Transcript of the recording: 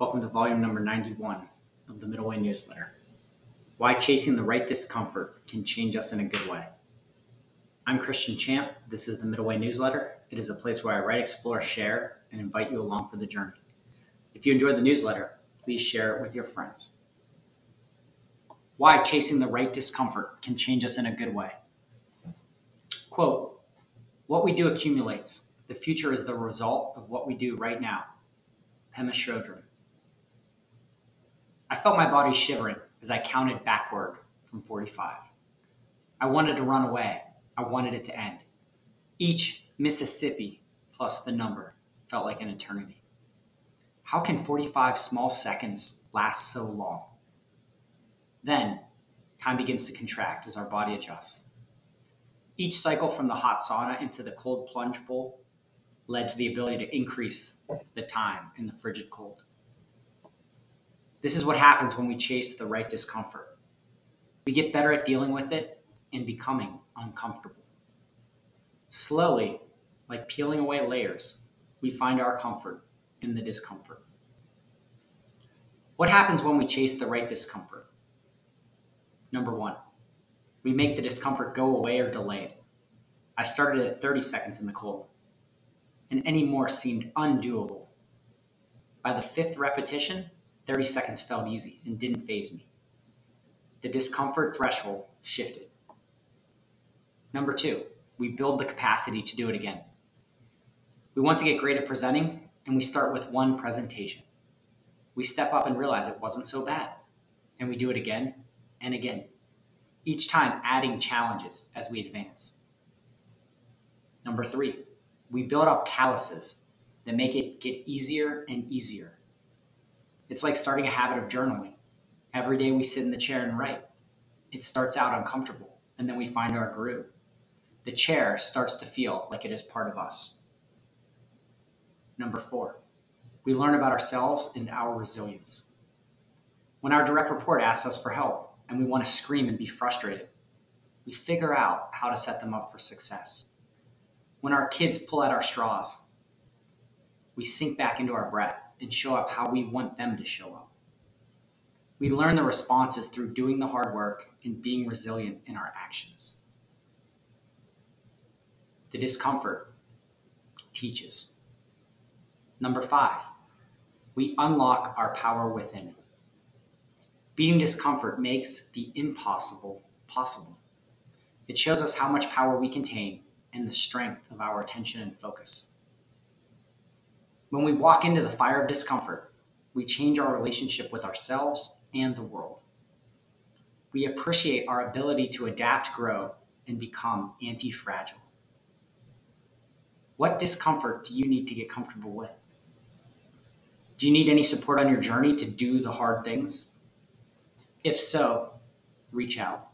Welcome to volume number 91 of the Middle Way newsletter. Why chasing the right discomfort can change us in a good way. I'm Christian Champ. This is the Middle Way newsletter. It is a place where I write, explore, share, and invite you along for the journey. If you enjoyed the newsletter, please share it with your friends. Why chasing the right discomfort can change us in a good way. Quote What we do accumulates. The future is the result of what we do right now. Pema Chödrön. I felt my body shivering as I counted backward from 45. I wanted to run away. I wanted it to end. Each Mississippi plus the number felt like an eternity. How can 45 small seconds last so long? Then, time begins to contract as our body adjusts. Each cycle from the hot sauna into the cold plunge bowl led to the ability to increase the time in the frigid cold. This is what happens when we chase the right discomfort. We get better at dealing with it and becoming uncomfortable. Slowly, like peeling away layers, we find our comfort in the discomfort. What happens when we chase the right discomfort? Number one, we make the discomfort go away or delay it. I started at 30 seconds in the cold, and any more seemed undoable. By the fifth repetition, 30 seconds felt easy and didn't phase me. The discomfort threshold shifted. Number two, we build the capacity to do it again. We want to get great at presenting, and we start with one presentation. We step up and realize it wasn't so bad, and we do it again and again, each time adding challenges as we advance. Number three, we build up calluses that make it get easier and easier it's like starting a habit of journaling. Every day we sit in the chair and write. It starts out uncomfortable, and then we find our groove. The chair starts to feel like it is part of us. Number four, we learn about ourselves and our resilience. When our direct report asks us for help and we want to scream and be frustrated, we figure out how to set them up for success. When our kids pull at our straws, we sink back into our breath and show up how we want them to show up. We learn the responses through doing the hard work and being resilient in our actions. The discomfort teaches. Number five, we unlock our power within. Beating discomfort makes the impossible possible. It shows us how much power we contain and the strength of our attention and focus. When we walk into the fire of discomfort, we change our relationship with ourselves and the world. We appreciate our ability to adapt, grow, and become anti fragile. What discomfort do you need to get comfortable with? Do you need any support on your journey to do the hard things? If so, reach out.